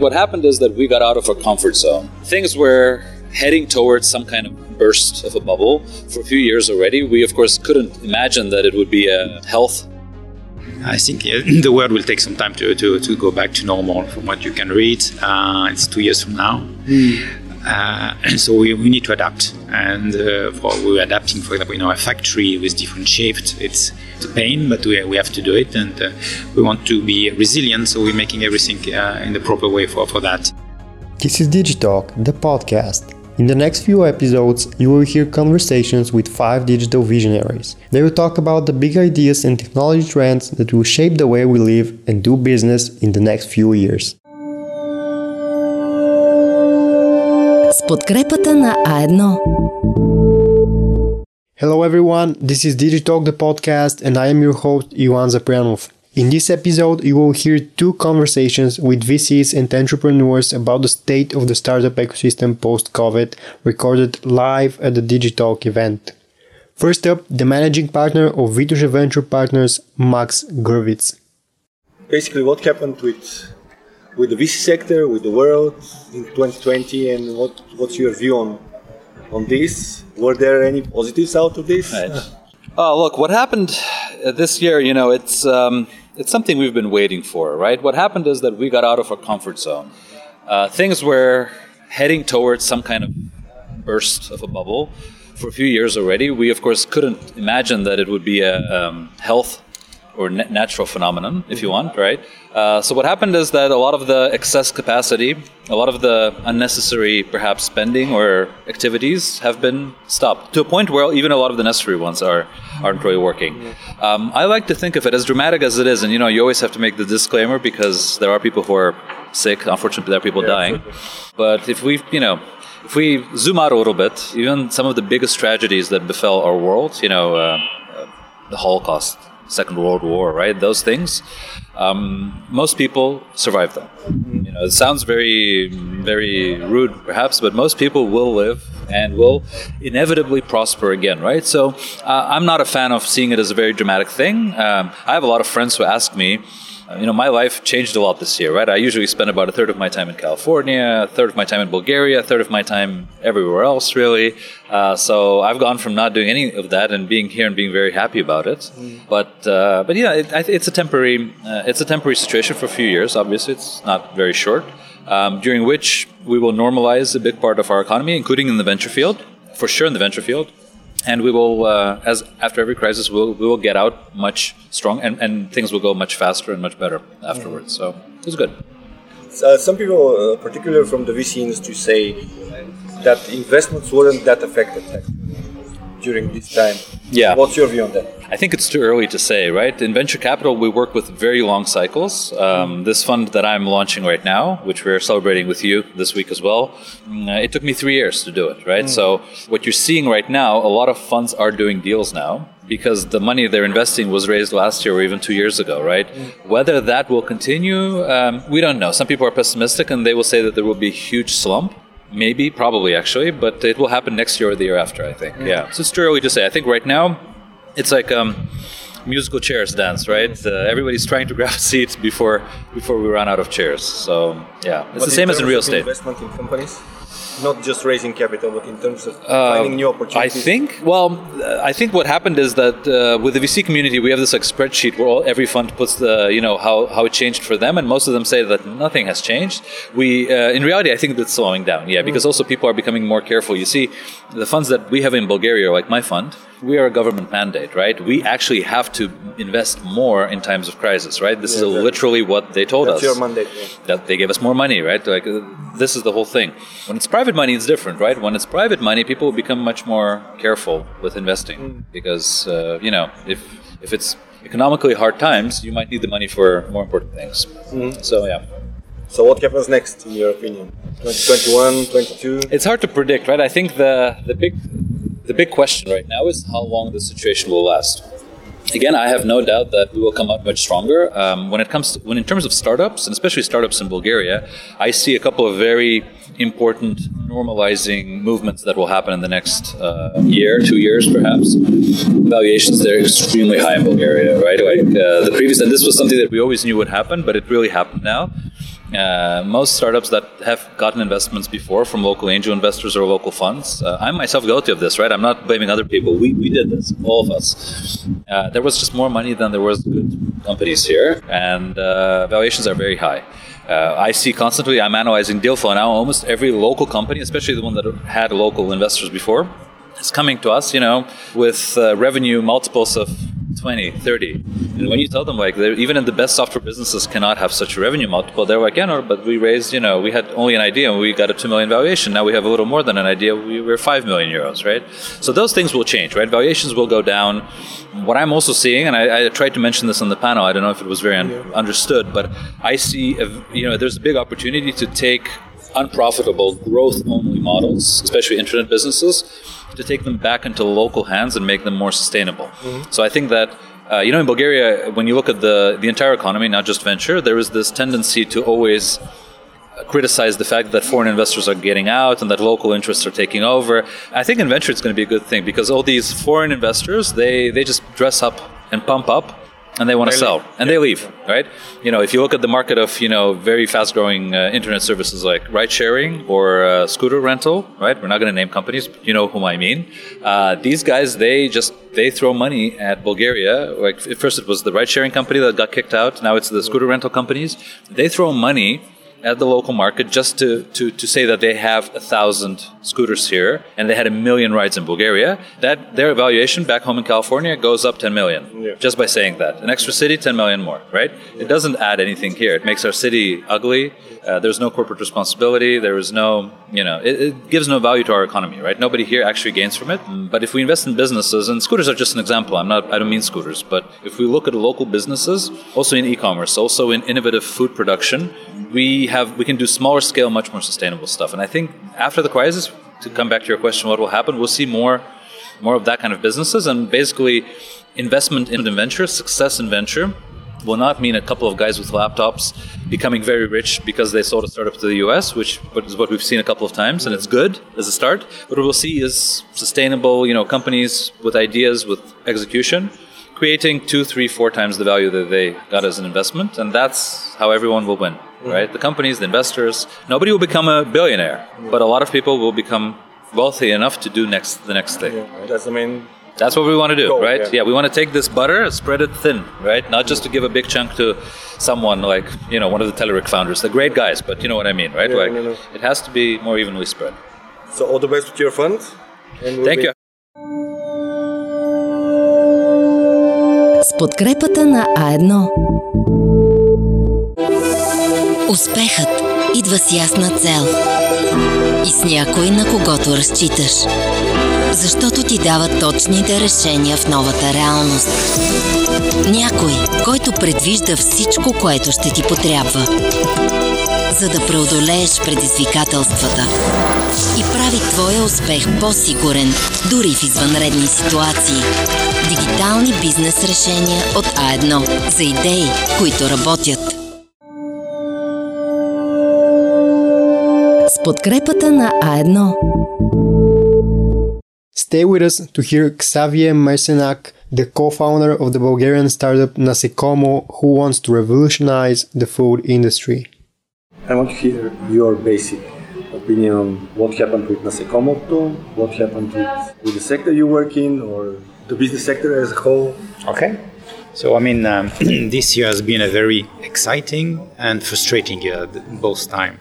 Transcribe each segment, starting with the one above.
What happened is that we got out of our comfort zone. Things were heading towards some kind of burst of a bubble for a few years already. We, of course, couldn't imagine that it would be a health. I think the world will take some time to, to, to go back to normal from what you can read. Uh, it's two years from now. Mm. Uh, and so we, we, need to adapt. And uh, for, we're adapting, for example, in our factory with different shifts. It's, a pain, but we, we have to do it. And uh, we want to be resilient, so we're making everything uh, in the proper way for, for that. This is Digitalk, the podcast. In the next few episodes, you will hear conversations with five digital visionaries. They will talk about the big ideas and technology trends that will shape the way we live and do business in the next few years. подкрепата на А1. Hello everyone, this is DigiTalk the podcast and I am your host Iwan Zaprianov. In this episode, you will hear two conversations with VCs and entrepreneurs about the state of the startup ecosystem post COVID, recorded live at the Digitalk event. First up, the managing partner of Vitosha Venture Partners, Max Gurvits. Basically, what happened with with the VC sector, with the world in 2020, and what what's your view on on this? Were there any positives out of this? Right. Oh, look, what happened this year, you know, it's um, it's something we've been waiting for, right? What happened is that we got out of our comfort zone. Uh, things were heading towards some kind of burst of a bubble for a few years already. We, of course, couldn't imagine that it would be a um, health or natural phenomenon, if you want, right? Uh, so what happened is that a lot of the excess capacity, a lot of the unnecessary, perhaps spending or activities have been stopped to a point where even a lot of the necessary ones are aren't really working. Um, I like to think of it as dramatic as it is, and you know, you always have to make the disclaimer because there are people who are sick. Unfortunately, there are people yeah, dying. Absolutely. But if we, you know, if we zoom out a little bit, even some of the biggest tragedies that befell our world, you know, uh, uh, the Holocaust, Second World War, right? Those things. Um, most people survive them. You know, it sounds very, very rude, perhaps, but most people will live and will inevitably prosper again, right? So, uh, I'm not a fan of seeing it as a very dramatic thing. Um, I have a lot of friends who ask me, you know, my life changed a lot this year, right? I usually spend about a third of my time in California, a third of my time in Bulgaria, a third of my time everywhere else, really. Uh, so I've gone from not doing any of that and being here and being very happy about it. Mm. But uh, but yeah, it, it's a temporary uh, it's a temporary situation for a few years. Obviously, it's not very short. Um, during which we will normalize a big part of our economy, including in the venture field, for sure in the venture field and we will, uh, as after every crisis, we'll, we will get out much strong, and, and things will go much faster and much better afterwards. So it's good. Uh, some people, uh, particularly from the VC industry, say that investments weren't that affected during this time. Yeah. What's your view on that? I think it's too early to say, right? In venture capital, we work with very long cycles. Um, this fund that I'm launching right now, which we're celebrating with you this week as well, mm, uh, it took me three years to do it, right? Mm. So, what you're seeing right now, a lot of funds are doing deals now because the money they're investing was raised last year or even two years ago, right? Mm. Whether that will continue, um, we don't know. Some people are pessimistic and they will say that there will be a huge slump. Maybe, probably actually, but it will happen next year or the year after, I think. Mm. Yeah. So it's too early to say. I think right now, it's like um, musical chairs dance, right? Uh, everybody's trying to grab a seat before before we run out of chairs. So yeah, it's but the same as in real estate. Investment in companies not just raising capital, but in terms of uh, finding new opportunities? I think, well, uh, I think what happened is that uh, with the VC community, we have this like spreadsheet where all, every fund puts the, you know, how, how it changed for them, and most of them say that nothing has changed. We, uh, in reality, I think that's slowing down, yeah, because mm. also people are becoming more careful. You see, the funds that we have in Bulgaria, like my fund, we are a government mandate, right? We actually have to invest more in times of crisis, right? This yeah, is literally what they told That's us. Your mandate. Yeah. That they gave us more money, right? Like uh, this is the whole thing. When it's private money, it's different, right? When it's private money, people become much more careful with investing mm. because uh, you know if if it's economically hard times, you might need the money for more important things. Mm. So yeah. So what happens next, in your opinion? 2021, 22? It's hard to predict, right? I think the the big the big question right now is how long the situation will last. Again, I have no doubt that we will come out much stronger. Um, when it comes to, when in terms of startups, and especially startups in Bulgaria, I see a couple of very important normalizing movements that will happen in the next uh, year, two years, perhaps. Valuations they're extremely high in Bulgaria, right? Like uh, the previous, and this was something that we always knew would happen, but it really happened now Uh, most startups that have gotten investments before from local angel investors or local funds, uh, I'm myself guilty of this, right? I'm not blaming other people. We, we did this, all of us. Uh, there was just more money than there was good companies here, and uh, valuations are very high. Uh, I see constantly, I'm analyzing deal flow now. Almost every local company, especially the one that had local investors before, is coming to us, you know, with uh, revenue multiples of 20, 30. And when you tell them, like, even in the best software businesses cannot have such a revenue multiple, they're like, yeah, no, but we raised, you know, we had only an idea and we got a 2 million valuation. Now we have a little more than an idea. We were 5 million euros, right? So those things will change, right? Valuations will go down. What I'm also seeing, and I, I tried to mention this on the panel, I don't know if it was very un- understood, but I see, a, you know, there's a big opportunity to take unprofitable growth only models, especially internet businesses, to take them back into local hands and make them more sustainable. Mm-hmm. So I think that. Uh, you know, in Bulgaria, when you look at the, the entire economy, not just venture, there is this tendency to always criticize the fact that foreign investors are getting out and that local interests are taking over. I think in venture it's going to be a good thing because all these foreign investors, they, they just dress up and pump up and they want to sell. and yeah. they leave right? You know if you look at the market of you know very fast growing uh, internet services like ride sharing or uh, scooter rental right? We're not going to name companies but you know whom i mean. Uh, these guys they just they throw money at bulgaria. Like at first it was the ride sharing company that got kicked out. Now it's the scooter rental companies. They throw money at the local market just to, to, to say that they have a thousand scooters here and they had a million rides in Bulgaria, that their evaluation back home in California goes up 10 million yeah. just by saying that. An extra city, 10 million more, right? It doesn't add anything here. It makes our city ugly. Uh, there's no corporate responsibility. There is no, you know, it, it, gives no value to our economy, right? Nobody here actually gains from it. But if we invest in businesses, and scooters are just an example. I'm not, I don't mean scooters, but if we look at local businesses, also in e-commerce, also in innovative food production, we have we can do smaller scale, much more sustainable stuff. And I think after the crisis, to come back to your question, what will happen? We'll see more more of that kind of businesses, and basically investment in venture, success in venture. Will not mean a couple of guys with laptops becoming very rich because they sold a startup to the US, which is what we've seen a couple of times, and it's good as a start. But what we'll see is sustainable, you know, companies with ideas, with execution, creating two, three, four times the value that they got as an investment, and that's how everyone will win mm-hmm. right? The companies, the investors. Nobody will become a billionaire, mm-hmm. but a lot of people will become wealthy enough to do next the next thing. Yeah, that's the main. That's what we want to do, goal, right? Yeah. yeah. we want to take this butter, spread it thin, right? Not just to mm-hmm. give a big chunk to someone like you know one of the Telerik founders. They're great guys, but you know what I mean, right? Yeah, like no, no. it has to be more evenly spread. So all the best with your fund. We'll Thank you. С подкрепата на А1 Успехът идва с ясна цел и с някой на когото разчиташ. Защото ти дава точните решения в новата реалност. Някой, който предвижда всичко, което ще ти потрябва. За да преодолееш предизвикателствата и прави твоя успех по-сигурен, дори в извънредни ситуации. Дигитални бизнес решения от А1 за идеи, които работят. подкрепата на А1. Stay with us to hear Xavier Mersenac, the co-founder of the Bulgarian startup Nasekomo, who wants to revolutionize the food industry. I want to hear your basic opinion on what happened with Nasekomo, what happened with, with the sector you work in, or the business sector as a whole. Okay. So, I mean, um, this year has been a very exciting and frustrating year, both time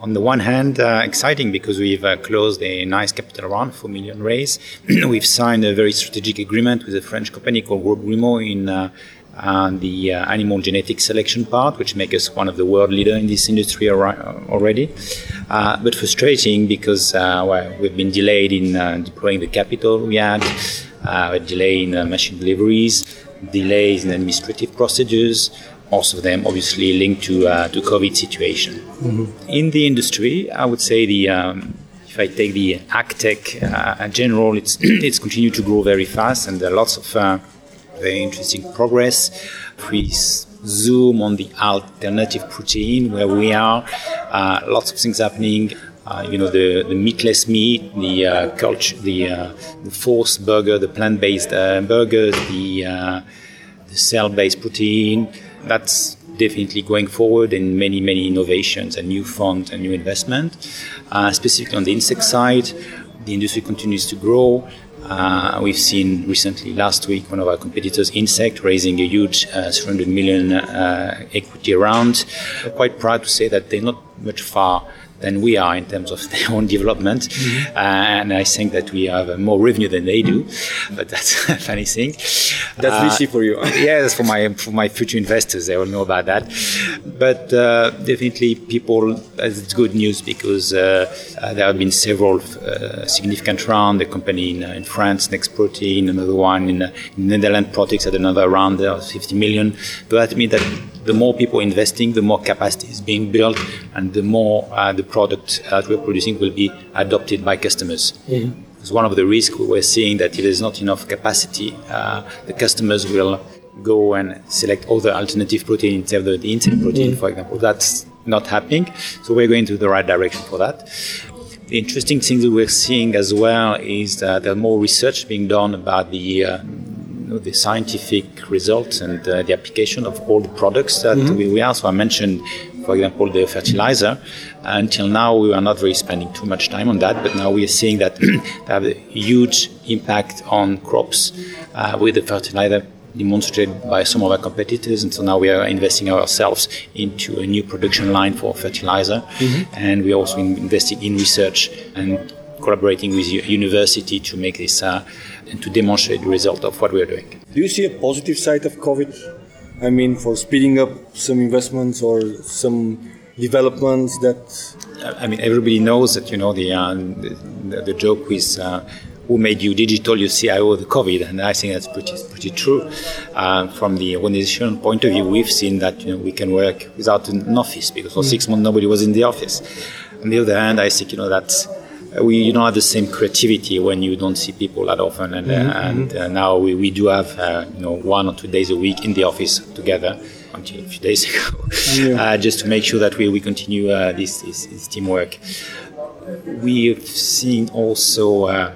on the one hand, uh, exciting because we've uh, closed a nice capital round, 4 million raise. we've signed a very strategic agreement with a French company called Groupe Grimaud in uh, uh the uh, animal genetic selection part, which makes us one of the world leader in this industry already. Uh, but frustrating because well, we've been delayed in deploying the capital we had, a delay in machine deliveries, delays in administrative procedures most of them obviously linked to uh, to COVID situation. Mm-hmm. In the industry, I would say the um, if I take the agtech uh, in general, it's it's continued to grow very fast, and there are lots of uh, very interesting progress. We zoom on the alternative protein where we are, uh, lots of things happening. Uh, you know the, the meatless meat, the uh, culture, the, uh, the burger, the plant-based uh, burgers, the, uh, the cell-based protein, that's definitely going forward in many, many innovations and new funds and new investment. Uh, specifically on the insect side, the industry continues to grow. Uh, we've seen recently, last week, one of our competitors, Ynsect, raising a huge uh, 300 million uh, equity round. Quite proud to say that they're not much far than we are in terms of their own development. Mm-hmm. Uh, and I think that we have more revenue than they do, but that's a funny thing. That's uh, VC for you. yes, for my for my future investors, they will know about that. But uh, definitely, people, it's good news because uh, uh there have been several uh, significant rounds. The company in, in, France, Next Protein, another one in, in Netherlands, Protix had another round of 50 million. But that means that the more people investing, the more capacity is being built, and the more uh, the product that we're producing will be adopted by customers. Mm-hmm. Because one of the risks we're seeing that if there's not enough capacity, uh, the customers will go and select other alternative protein instead of the insect protein, mm-hmm. for example. That's not happening, so we're going to the right direction for that. The interesting thing that we're seeing as well is that there's more research being done about the uh, the scientific results and uh, the application of all the products that mm-hmm. we, we also I mentioned, for example, the fertilizer. Until now, we were not really spending too much time on that, but now we are seeing that they have a huge impact on crops uh, with the fertilizer demonstrated by some of our competitors, and so now we are investing ourselves into a new production line for fertilizer, mm-hmm. and we're also investing in research and collaborating with university to make this uh, and to demonstrate the result of what we are doing. Do you see a positive side of COVID? I mean, for speeding up some investments or some developments that. I mean, everybody knows that you know the uh, the, the, joke is. Uh, who made you digital, you CIO the COVID, and I think that's pretty pretty true. Uh, from the organizational point of view, we've seen that you know we can work without an office because for mm. six months nobody was in the office. On the other hand, I think you know that's we you don't have the same creativity when you don't see people that often and, mm-hmm. and uh, now we, we do have uh, you know one or two days a week in the office together until a few days ago yeah. uh, just to make sure that we, we continue uh, this, this, this, teamwork we've seen also uh,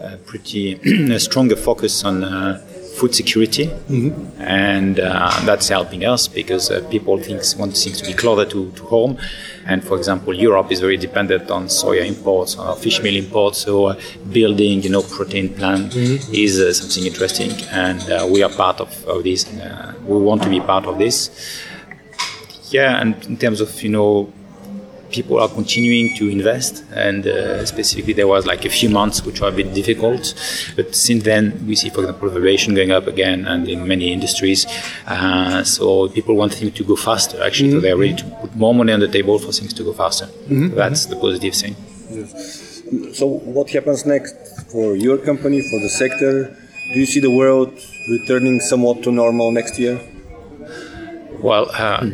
a pretty a stronger focus on uh, food security, mm-hmm. and uh, that's helping us because uh, people thinks, want things to be closer to, to home. And for example, Europe is very dependent on soya imports or fish meal imports. So uh, building, you know, protein plant mm-hmm. is uh, something interesting, and uh, we are part of, of this. Uh, we want to be part of this. Yeah, and in terms of you know people are continuing to invest, and uh, specifically there was like a few months which were a bit difficult, but since then we see, for example, valuation going up again, and in many industries. Uh, so people want things to go faster. Actually, mm-hmm. so they're ready to put more money on the table for things to go faster. Mm-hmm. So that's the positive thing. Yes. So what happens next for your company, for the sector? Do you see the world returning somewhat to normal next year? Well. Uh,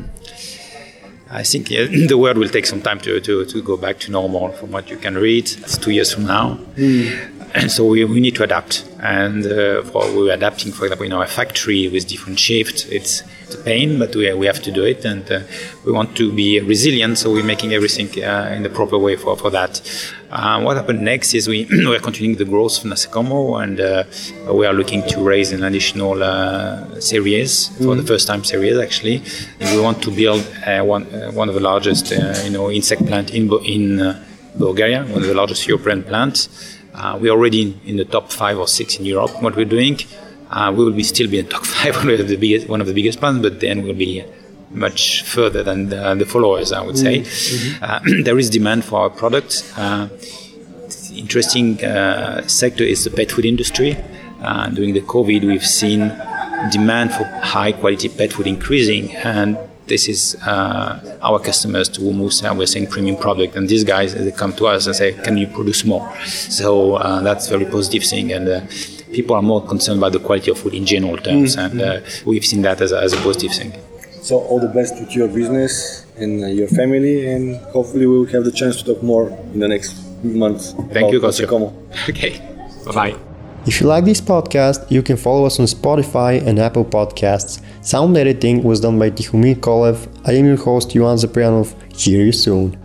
I think the world will take some time to, to, to go back to normal from what you can read. It's two years from now. Mm. And so we, we need to adapt. And uh, for, we're adapting, for example, in our factory with different shifts. It's, it's a pain, but we, we have to do it. And uh, we want to be resilient, so we're making everything uh, in the proper way for, for that. Uh, what happened next is we, we're continuing the growth of Nasekomo, and uh, we are looking to raise an additional uh, series for mm-hmm. the first time series, actually. And we want to build one, one of the largest you know, insect plant in, in Bulgaria, one of the largest European plants. Uh, we're already in, the top five or six in Europe. What we're doing, uh, we will be still be in top five, one of the biggest, one of the biggest plants, but then we'll be much further than the, the followers, I would say. Mm-hmm. Uh, there is demand for our product. Uh, interesting uh, sector is the pet food industry. Uh, during the COVID, we've seen demand for high quality pet food increasing, and this is uh, our customers to whom we're saying premium product. And these guys they come to us and say can you produce more? So uh, that's very positive thing. And uh, people are more concerned about the quality of food in general terms. Mm-hmm. and uh, we've seen that as a, as a, positive thing. So all the best with your business and uh, your family. And hopefully we'll have the chance to talk more in the next few months thank you Kosio. okay. Bye-bye if you like this podcast, you can follow us on Spotify and Apple Podcasts. Sound editing was done by Tihomir Kolev. I am your host, Ioan Zaprianov. Hear you soon.